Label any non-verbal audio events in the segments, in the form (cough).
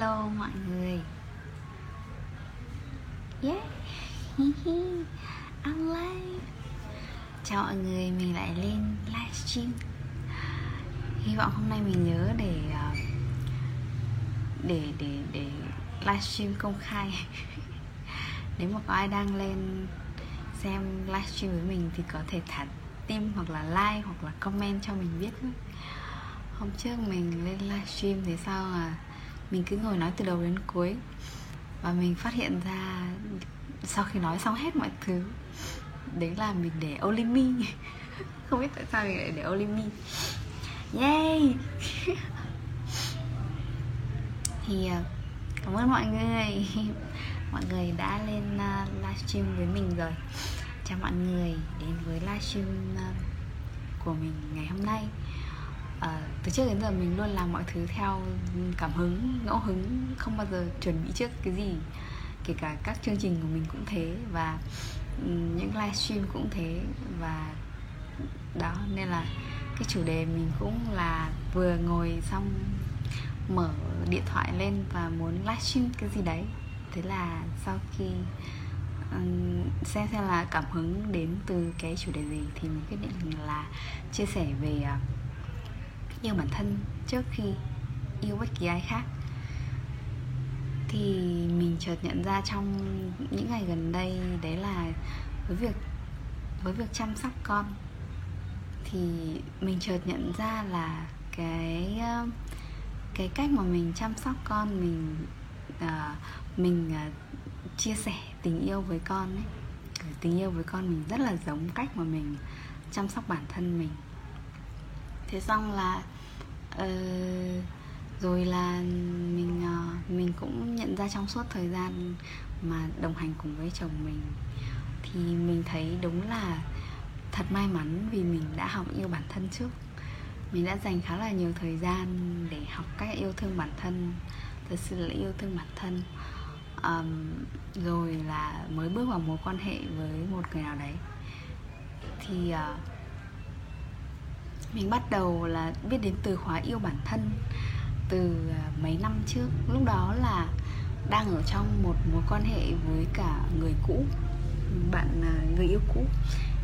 Hello mọi người. Yeah. (laughs) I'm live. Chào mọi người, mình lại lên livestream Hy vọng hôm nay mình nhớ để ờ, để để để livestream công khai. (laughs) Nếu mà có ai đang lên xem livestream với mình thì có thể thả tim hoặc là like hoặc là comment cho mình biết hôm trước mình lên livestream thì sao à mình cứ ngồi nói từ đầu đến cuối. Và mình phát hiện ra sau khi nói xong hết mọi thứ đấy là mình để Olimi (laughs) không biết tại sao mình lại để Olimi yay! (laughs) Thì à, cảm ơn mọi người. (laughs) Mọi người đã lên uh, livestream với mình rồi. Chào mọi người đến với livestream uh, của mình ngày hôm nay à, từ trước đến giờ mình luôn làm mọi thứ theo cảm hứng ngẫu hứng không bao giờ chuẩn bị trước cái gì. Kể cả các chương trình của mình cũng thế và ừ, những livestream cũng thế và đó nên là cái chủ đề mình cũng là vừa ngồi xong mở điện thoại lên và muốn livestream cái gì đấy. Thế là sau khi ừ, xem xem là cảm hứng đến từ cái chủ đề gì thì mình quyết định là chia sẻ về uh, yêu bản thân trước khi yêu bất kỳ ai khác. Thì mình chợt nhận ra trong những ngày gần đây đấy là với việc với việc chăm sóc con thì mình chợt nhận ra là cái cái cách mà mình chăm sóc con mình uh, mình uh, chia sẻ tình yêu với con ấy. Tình yêu với con mình rất là giống cách mà mình chăm sóc bản thân mình thế xong là uh, rồi là mình uh, mình cũng nhận ra trong suốt thời gian mà đồng hành cùng với chồng mình thì mình thấy đúng là thật may mắn vì mình đã học yêu bản thân trước. Mình đã dành khá là nhiều thời gian để học cách yêu thương bản thân thật sự là yêu thương bản thân. Um, rồi là mới bước vào mối quan hệ với một người nào đấy. Thì uh, mình bắt đầu là biết đến từ khóa yêu bản thân từ à, mấy năm trước. Lúc đó là đang ở trong một mối quan hệ với cả người cũ bạn à, người yêu cũ.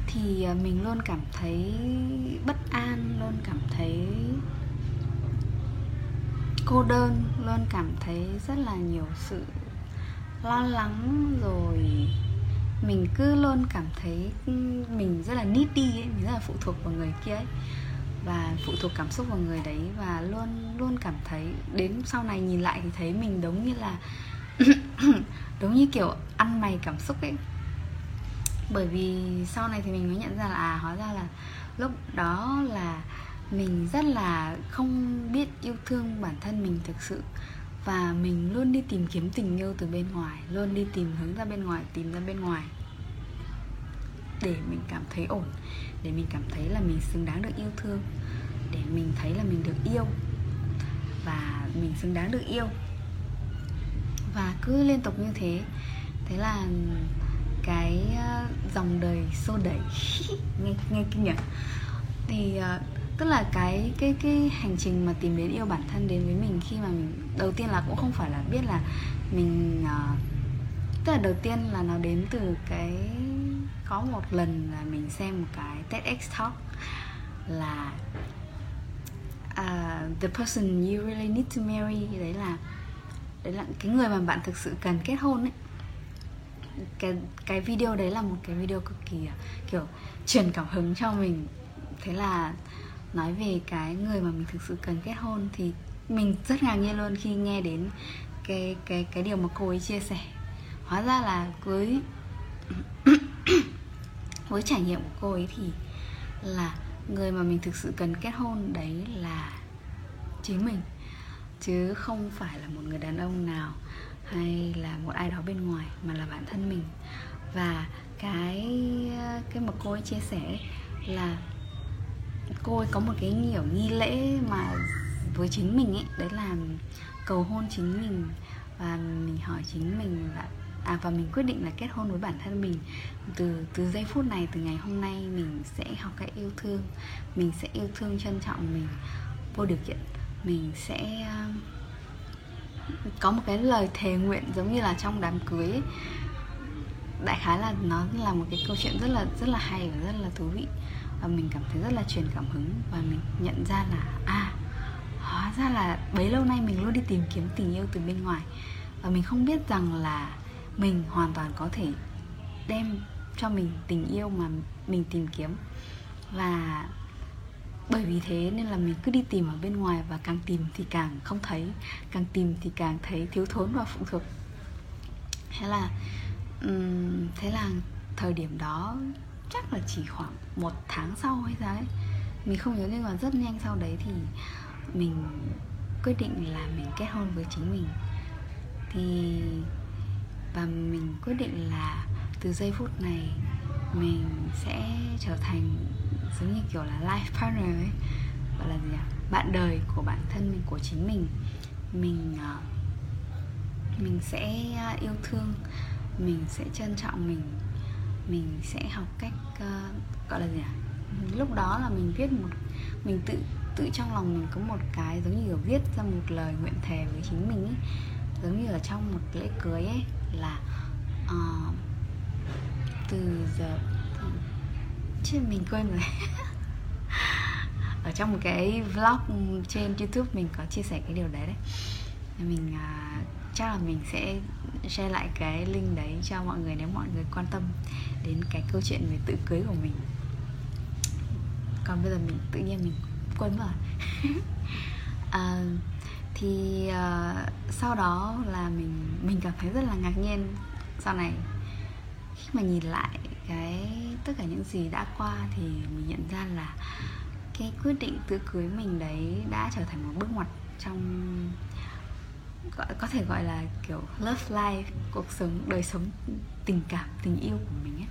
Thì à, mình luôn cảm thấy bất an luôn cảm thấy cô đơn luôn cảm thấy rất là nhiều sự lo lắng. Rồi mình cứ luôn cảm thấy ừ, mình rất là nít đi ấy, mình rất là phụ thuộc vào người kia ấy và phụ thuộc cảm xúc vào người đấy và luôn luôn cảm thấy đến sau này nhìn lại thì thấy mình giống như là (coughs) giống như kiểu ăn mày cảm xúc ấy. Bởi vì sau này thì mình mới nhận ra là à hóa ra là lúc đó là mình rất là không biết yêu thương bản thân mình thực sự. Và mình luôn đi tìm kiếm tình yêu từ bên ngoài, luôn đi tìm hướng ra bên ngoài, tìm ra bên ngoài để mình cảm thấy ổn để mình cảm thấy là mình xứng đáng được yêu thương để mình thấy là mình được yêu và mình xứng đáng được yêu. Và cứ liên tục như thế thế là cái ờ, dòng đời xô đẩy. (laughs) Nghe nghe kinh nhỉ? Thì ờ, tức là cái cái cái hành trình mà tìm đến yêu bản thân đến với mình khi mà mình đầu tiên là cũng không phải là biết là mình uh, tức là đầu tiên là nó đến từ cái có một lần là mình xem một cái TEDx talk là uh, the person you really need to marry đấy là đấy là cái người mà bạn thực sự cần kết hôn ấy. Cái cái video đấy là một cái video cực kỳ à, kiểu truyền cảm hứng cho mình. Thế là nói về cái người mà mình thực sự cần kết hôn thì mình rất ngạc nhiên luôn khi nghe đến cái cái cái điều mà cô ấy chia sẻ. Hóa ra là với (coughs) với trải nghiệm của cô ấy thì là người mà mình thực sự cần kết hôn đấy là chính mình. Chứ không phải là một người đàn ông nào hay là một ai đó bên ngoài mà là bản thân mình. Và cái cái mà cô ấy chia sẻ là cô ấy có một cái kiểu nghi lễ mà với chính mình ấy, đấy là cầu hôn chính mình và mình hỏi chính mình là à và mình quyết định là kết hôn với bản thân mình. Từ từ giây phút này, từ ngày hôm nay, mình sẽ học cách yêu thương. Mình sẽ yêu thương, trân trọng mình vô điều kiện. Mình sẽ um, có một cái lời thề nguyện giống như là trong đám cưới ấy. đại khái là nó là một cái câu chuyện rất là rất là hay và rất là thú vị. Và mình cảm thấy rất là truyền cảm hứng và mình nhận ra là à hóa ra là bấy lâu nay mình luôn đi tìm kiếm tình yêu từ bên ngoài. Và mình không biết rằng là mình hoàn toàn có thể đem cho mình tình yêu mà mình tìm kiếm. Và bởi vì thế nên là mình cứ đi tìm ở bên ngoài và càng tìm thì càng không thấy càng tìm thì càng thấy thiếu thốn và phụ thuộc. Thế là um, thế là thời điểm đó chắc là chỉ khoảng một tháng sau hay sao ấy. Mình không nhớ nhưng mà rất nhanh sau đấy thì mình quyết định là mình kết hôn với chính mình. Thì và mình quyết định là từ giây phút này mình sẽ trở thành giống như kiểu là life partner ấy. Gọi là gì ạ? Bạn đời của bản thân mình của chính mình. Mình ờ, mình sẽ ờ, yêu thương mình sẽ trân trọng mình. Mình sẽ học cách uh, gọi là gì à? lúc đó là mình viết một mình tự tự trong lòng mình có một cái giống như kiểu viết ra một lời nguyện thề với chính mình ấy. Giống như ở trong một lễ cưới ấy là uh, từ giờ ừ, chứ mình quên rồi. (laughs) Ở trong một cái vlog trên youtube mình có chia sẻ cái điều đấy đấy. Mình uh, chắc là mình sẽ share lại cái link đấy cho mọi người nếu mọi người quan tâm đến cái câu chuyện về tự cưới của mình. Còn bây giờ mình tự nhiên mình quên rồi. À, (laughs) thì uh, sau đó là mình mình cảm thấy rất là ngạc nhiên sau này. Khi mà nhìn lại cái tất cả những gì đã qua thì mình nhận ra là cái quyết định tự cưới mình đấy đã trở thành một bước ngoặt trong gọi có thể gọi là kiểu love life cuộc sống đời sống tình cảm tình yêu của mình ấy.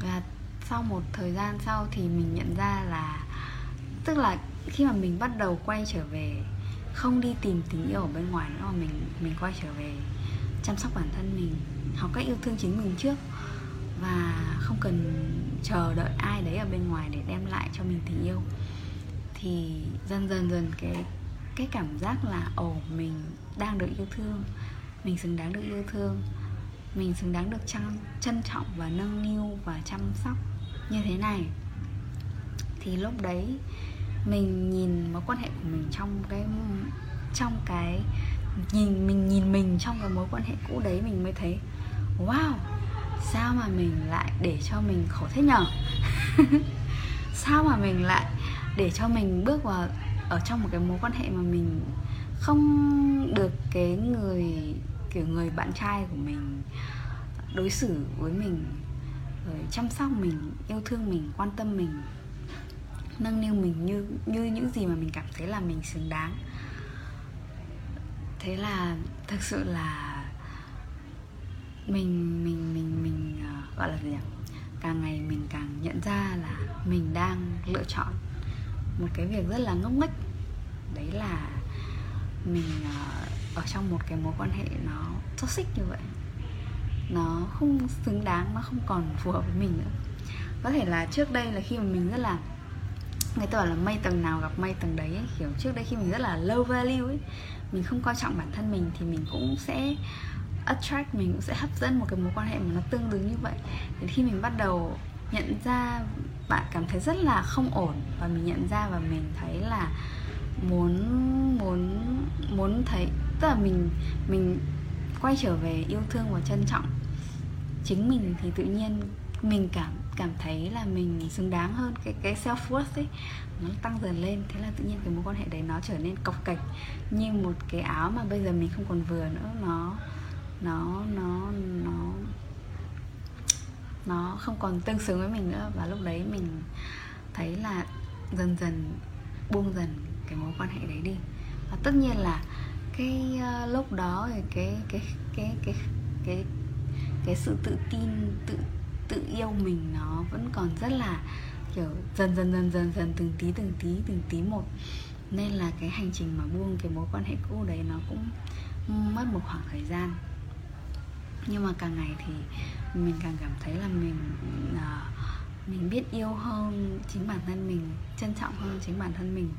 Và sau một thời gian sau thì mình nhận ra là tức là khi mà mình bắt đầu quay trở về không đi tìm tình yêu ở bên ngoài nữa mà mình mình quay trở về chăm sóc bản thân mình học cách yêu thương chính mình trước. Và không cần chờ đợi ai đấy ở bên ngoài để đem lại cho mình tình yêu. Thì dần dần dần cái cái cảm giác là ồ mình đang được yêu thương mình xứng đáng được yêu thương mình xứng đáng được trân, trân trọng và nâng niu và chăm sóc như thế này. Thì lúc đấy mình nhìn mối quan hệ của mình trong cái trong cái nhìn, mình nhìn mình trong cái mối quan hệ cũ đấy mình mới thấy, wow, sao mà mình lại để cho mình khổ thế nhở? (laughs) Sao mà mình lại để cho mình bước vào, ở trong một cái mối quan hệ mà mình không được cái người, kiểu người bạn trai của mình đối xử với mình, rồi chăm sóc mình, yêu thương mình, quan tâm mình? Nâng niu mình như như những gì mà mình cảm thấy là mình xứng đáng. Thế là thực sự là mình mình mình mình uh, gọi là gì nhỉ? Càng ngày mình càng nhận ra là mình đang lựa chọn một cái việc rất là ngốc nghếch. Đấy là mình uh, ở trong một cái mối quan hệ nó toxic như vậy. Nó không xứng đáng nó không còn phù hợp với mình nữa. Có thể là trước đây là khi mà mình rất là người ta bảo là mây tầng nào gặp mây tầng đấy ấy. kiểu trước đây khi mình rất là low value ấy, mình không coi trọng bản thân mình thì mình cũng sẽ attract, mình cũng sẽ hấp dẫn một cái mối quan hệ mà nó tương đương như vậy thì khi mình bắt đầu nhận ra bạn cảm thấy rất là không ổn và mình nhận ra và mình thấy là muốn muốn muốn thấy, tức là mình mình quay trở về yêu thương và trân trọng chính mình thì tự nhiên mình cảm cảm thấy là mình xứng đáng hơn cái cái self worth ấy nó tăng dần lên. Thế là tự nhiên cái mối quan hệ đấy nó trở nên cọc cạch như một cái áo mà bây giờ mình không còn vừa nữa. Nó nó nó nó nó không còn tương xứng với mình nữa. Và lúc đấy mình thấy là dần dần buông dần cái mối quan hệ đấy đi. Và tất nhiên là cái uh, lúc đó thì cái cái cái cái cái cái sự tự tin tự tự yêu mình nó vẫn còn rất là kiểu dần dần dần dần dần từng tí từng tí từng tí một. Nên là cái hành trình mà buông cái mối quan hệ cũ đấy nó cũng mất một khoảng thời gian. Nhưng mà càng ngày thì mình càng cảm thấy là mình uh, mình biết yêu hơn chính bản thân mình trân trọng hơn chính bản thân mình.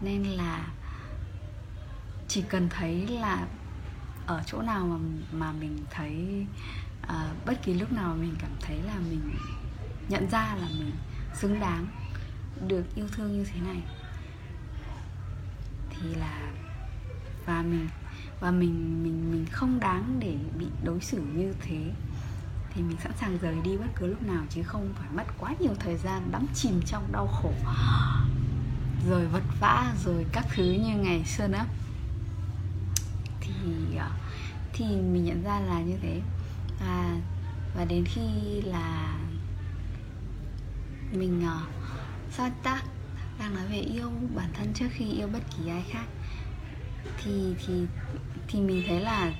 Nên là chỉ cần thấy là ở chỗ nào mà mà mình thấy uh, bất kỳ lúc nào mình cảm thấy là mình nhận ra là mình xứng đáng, được yêu thương như thế này, thì là và mình và mình mình mình không đáng để bị đối xử như thế, thì mình sẵn sàng rời đi bất cứ lúc nào chứ không phải mất quá nhiều thời gian đắm chìm trong đau khổ, rồi vật vã rồi các thứ như ngày xưa nữa. Thì à, thì mình nhận ra là như thế. Và và đến khi là mình ờ, uh, sao ta đang nói về yêu bản thân trước khi yêu bất kỳ ai khác thì thì thì mình thấy là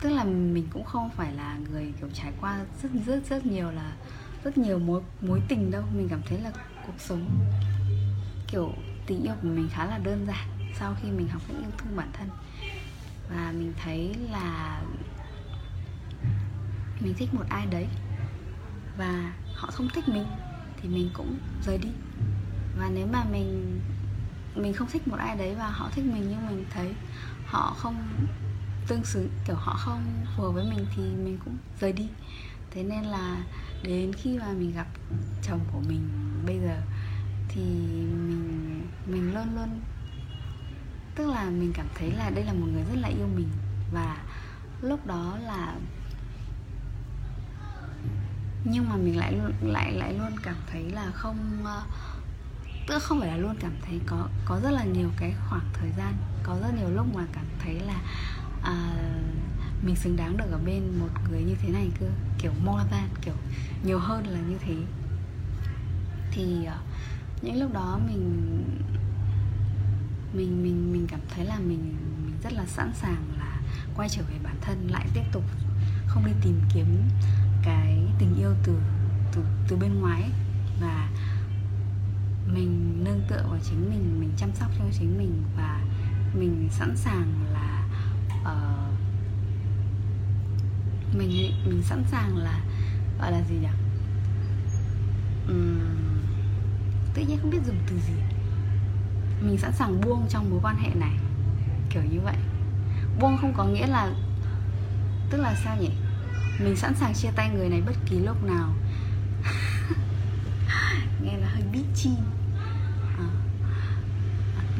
tức là mình cũng không phải là người kiểu trải qua rất rất rất nhiều là rất nhiều mối mối tình đâu. Mình cảm thấy là cuộc sống kiểu tình yêu của mình khá là đơn giản sau khi mình học cách yêu thương bản thân. Và mình thấy là mình thích một ai đấy và họ không thích mình thì mình cũng rời đi. Và nếu mà mình mình không thích một ai đấy và họ thích mình nhưng mình thấy, họ không tương xứng, kiểu họ không phù hợp với mình thì mình cũng rời đi. Thế nên là đến khi mà mình gặp chồng của mình bây giờ thì mình mình luôn luôn, tức là mình cảm thấy là đây là một người rất là yêu mình. Và lúc đó là nhưng mà mình lại lại lại luôn cảm thấy là không ờ, tức không phải là luôn cảm thấy có có rất là nhiều cái khoảng thời gian có rất nhiều lúc mà cảm thấy là à, mình xứng đáng được ở bên một người như thế này cơ kiểu more than kiểu nhiều hơn là như thế. Thì ờ, những lúc đó mình mình mình mình cảm thấy là mình mình rất là sẵn sàng là quay trở về bản thân lại tiếp tục không đi tìm kiếm cái tình yêu từ từ từ bên ngoài ấy. và mình nương tựa vào chính mình mình chăm sóc cho chính mình và mình sẵn sàng là uh, mình mình sẵn sàng là gọi là gì nhỉ? Uhm, tự nhiên không biết dùng từ gì. Mình sẵn sàng buông trong mối quan hệ này kiểu như vậy. Buông không có nghĩa là tức là sao nhỉ? Mình sẵn sàng chia tay người này bất kỳ lúc nào. (laughs) Nghe là hơi bitchy à. Ờ.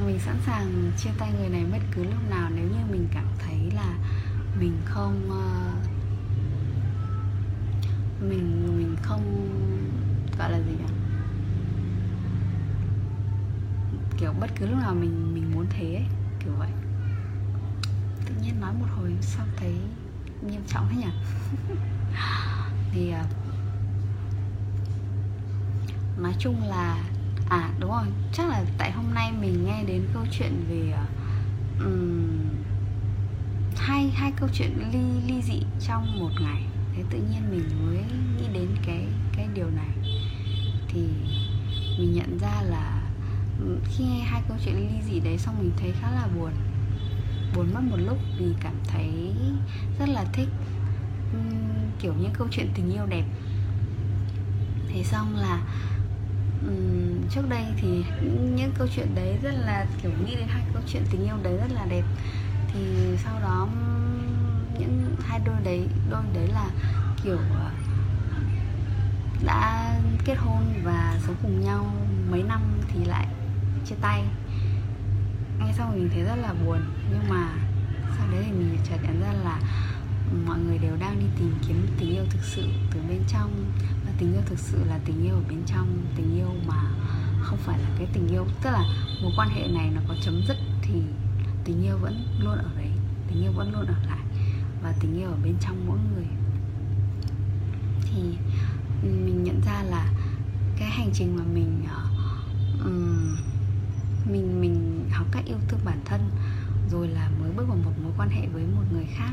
mình sẵn sàng chia tay người này bất cứ lúc nào nếu như mình cảm thấy là mình không uh, mình mình không gọi là gì nhỉ? Kiểu bất cứ lúc nào mình mình muốn thế ấy, kiểu vậy. Tự nhiên nói một hồi sau thấy trọng thế nhỉ thì uh, nói chung là à đúng rồi chắc là tại hôm nay mình nghe đến câu chuyện về um, hai hai câu chuyện ly ly dị trong một ngày. Thế tự nhiên mình mới nghĩ đến cái cái điều này. Thì mình nhận ra là khi nghe hai câu chuyện ly dị đấy xong mình thấy khá là buồn bốn mất một lúc vì cảm thấy rất là thích um, kiểu những câu chuyện tình yêu đẹp. Thế xong là um, trước đây thì những câu chuyện đấy rất là kiểu nghĩ đến hai câu chuyện tình yêu đấy rất là đẹp. Thì sau đó những hai đôi đấy đôi đấy là kiểu ờ, đã kết hôn và sống cùng nhau mấy năm thì lại chia tay nghe xong mình thấy rất là buồn nhưng mà sau đấy thì mình chợt nhận ra là ừ, mọi người đều đang đi tìm kiếm tình yêu thực sự từ bên trong. Và tình yêu thực sự là tình yêu ở bên trong tình yêu mà không phải là cái tình yêu tức là mối quan hệ này nó có chấm dứt thì tình yêu vẫn luôn ở đấy tình yêu vẫn luôn ở lại và tình yêu ở bên trong mỗi người. Thì ừ, mình nhận ra là cái hành trình mà mình um, mình mình học cách yêu thương bản thân, rồi là mới bước vào một mối quan hệ với một người khác.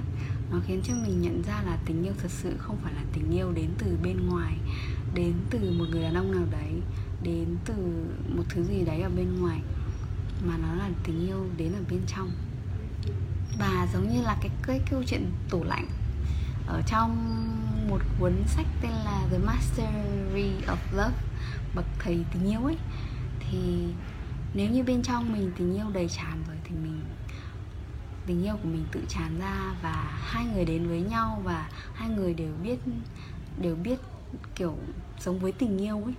Nó khiến cho mình nhận ra là tình yêu thật sự không phải là tình yêu đến từ bên ngoài, đến từ một người đàn ông nào đấy, đến từ một thứ gì đấy ở bên ngoài, mà nó là tình yêu đến ở bên trong. Và giống như là cái cái câu chuyện tủ lạnh, ở trong một cuốn sách tên là The Mastery of Love, bậc thầy tình yêu ấy, thì nếu như bên trong mình tình yêu đầy tràn rồi thì mình, tình yêu của mình tự tràn ra và hai người đến với nhau và hai người đều biết đều biết, kiểu, sống với tình yêu ấy,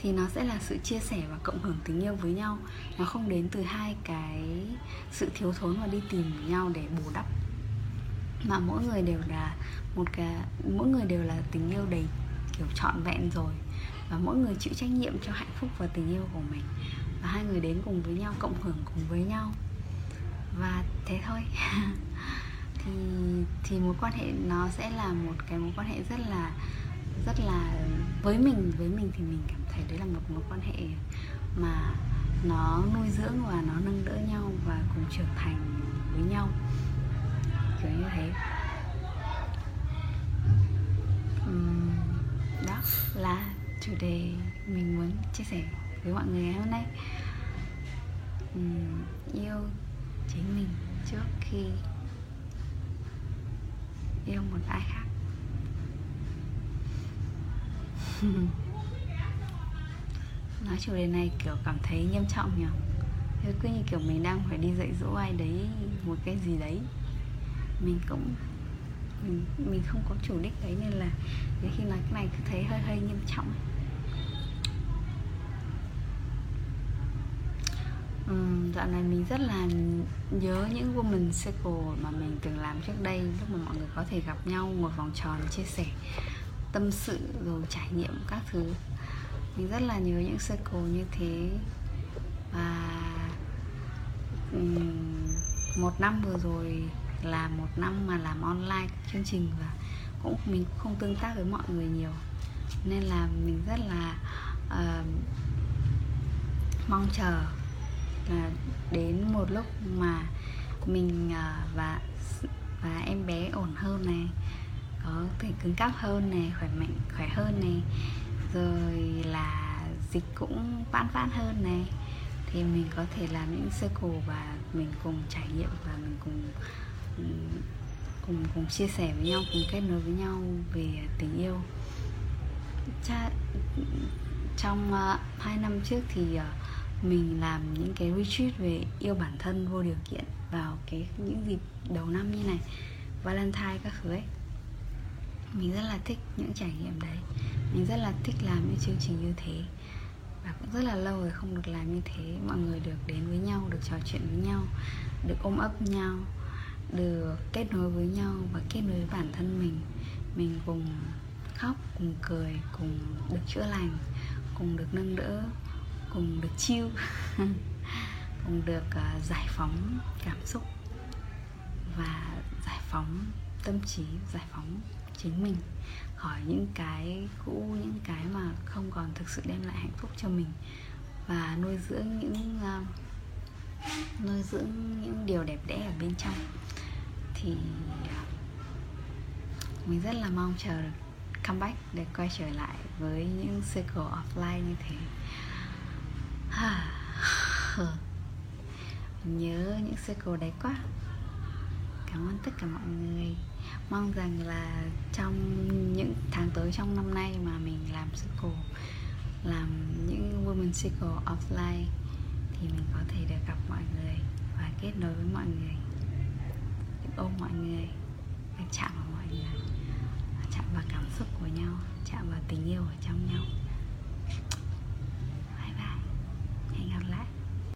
thì nó sẽ là sự chia sẻ và cộng hưởng tình yêu với nhau. Nó không đến từ hai cái sự thiếu thốn và đi tìm nhau để bù đắp. Mà mỗi người đều là một cái, mỗi người đều là tình yêu đầy, kiểu, trọn vẹn rồi. Và mỗi người chịu trách nhiệm cho hạnh phúc và tình yêu của mình và hai người đến cùng với nhau cộng hưởng cùng với nhau. Và thế thôi. (laughs) Thì thì mối quan hệ nó sẽ là một cái mối quan hệ rất là rất là với mình với mình thì mình cảm thấy đấy là một mối quan hệ mà nó nuôi dưỡng và nó nâng đỡ nhau và cùng trưởng thành với nhau. Kiểu như thế. Uhm, đó là chủ đề mình muốn chia sẻ với mọi người ngày hôm nay. Uhm, yêu chính mình trước khi yêu một ai khác. (laughs) Nói chủ đề này kiểu cảm thấy nghiêm trọng nhỉ? Thế cứ như kiểu mình đang phải đi dạy dỗ ai đấy một cái gì đấy. Mình cũng mình mình không có chủ đích đấy nên là đến khi nói cái này cứ thấy hơi hơi nghiêm trọng Ừ, dạo này mình rất là nhớ những woman circle mà mình từng làm trước đây lúc mà mọi người có thể gặp nhau ngồi vòng tròn chia sẻ tâm sự rồi trải nghiệm các thứ. Mình rất là nhớ những circle như thế. Và um, một năm vừa rồi là một năm mà làm online chương trình và cũng mình cũng không tương tác với mọi người nhiều. Nên là mình rất là uh, mong chờ là đến một lúc mà mình à, và và em bé ổn hơn này có thể cứng cáp hơn này khỏe mạnh khỏe hơn này rồi là dịch cũng vãn vãn hơn này. Thì mình có thể làm những circle và mình cùng trải nghiệm và mình cùng cùng cùng chia sẻ với nhau cùng kết nối với nhau về tình yêu. Cha, trong uh, hai năm trước thì uh, mình làm những cái retreat về yêu bản thân, vô điều kiện vào cái những dịp đầu năm như này, Valentine các thứ ấy. Mình rất là thích những trải nghiệm đấy. Mình rất là thích làm những chương trình như thế. Và cũng rất là lâu rồi không được làm như thế. Mọi người được đến với nhau, được trò chuyện với nhau, được ôm ấp nhau, được kết nối với nhau và kết nối với bản thân mình. Mình cùng khóc, cùng cười, cùng được chữa lành, cùng được nâng đỡ cùng được chiêu (laughs) cùng được uh, giải phóng cảm xúc và giải phóng tâm trí giải phóng chính mình khỏi những cái cũ những cái mà không còn thực sự đem lại hạnh phúc cho mình và nuôi dưỡng những uh, nuôi dưỡng những điều đẹp đẽ ở bên trong. Thì ờ, mình rất là mong chờ được comeback để quay trở lại với những circle offline như thế mình nhớ những circle đấy quá. Cảm ơn tất cả mọi người. Mong rằng là trong những tháng tới, trong năm nay mà mình làm circle làm những women circle offline thì mình có thể được gặp mọi người và kết nối với mọi người. Ôm mọi người được chạm vào mọi người. Chạm vào cảm xúc của nhau, chạm vào tình yêu ở trong nhau.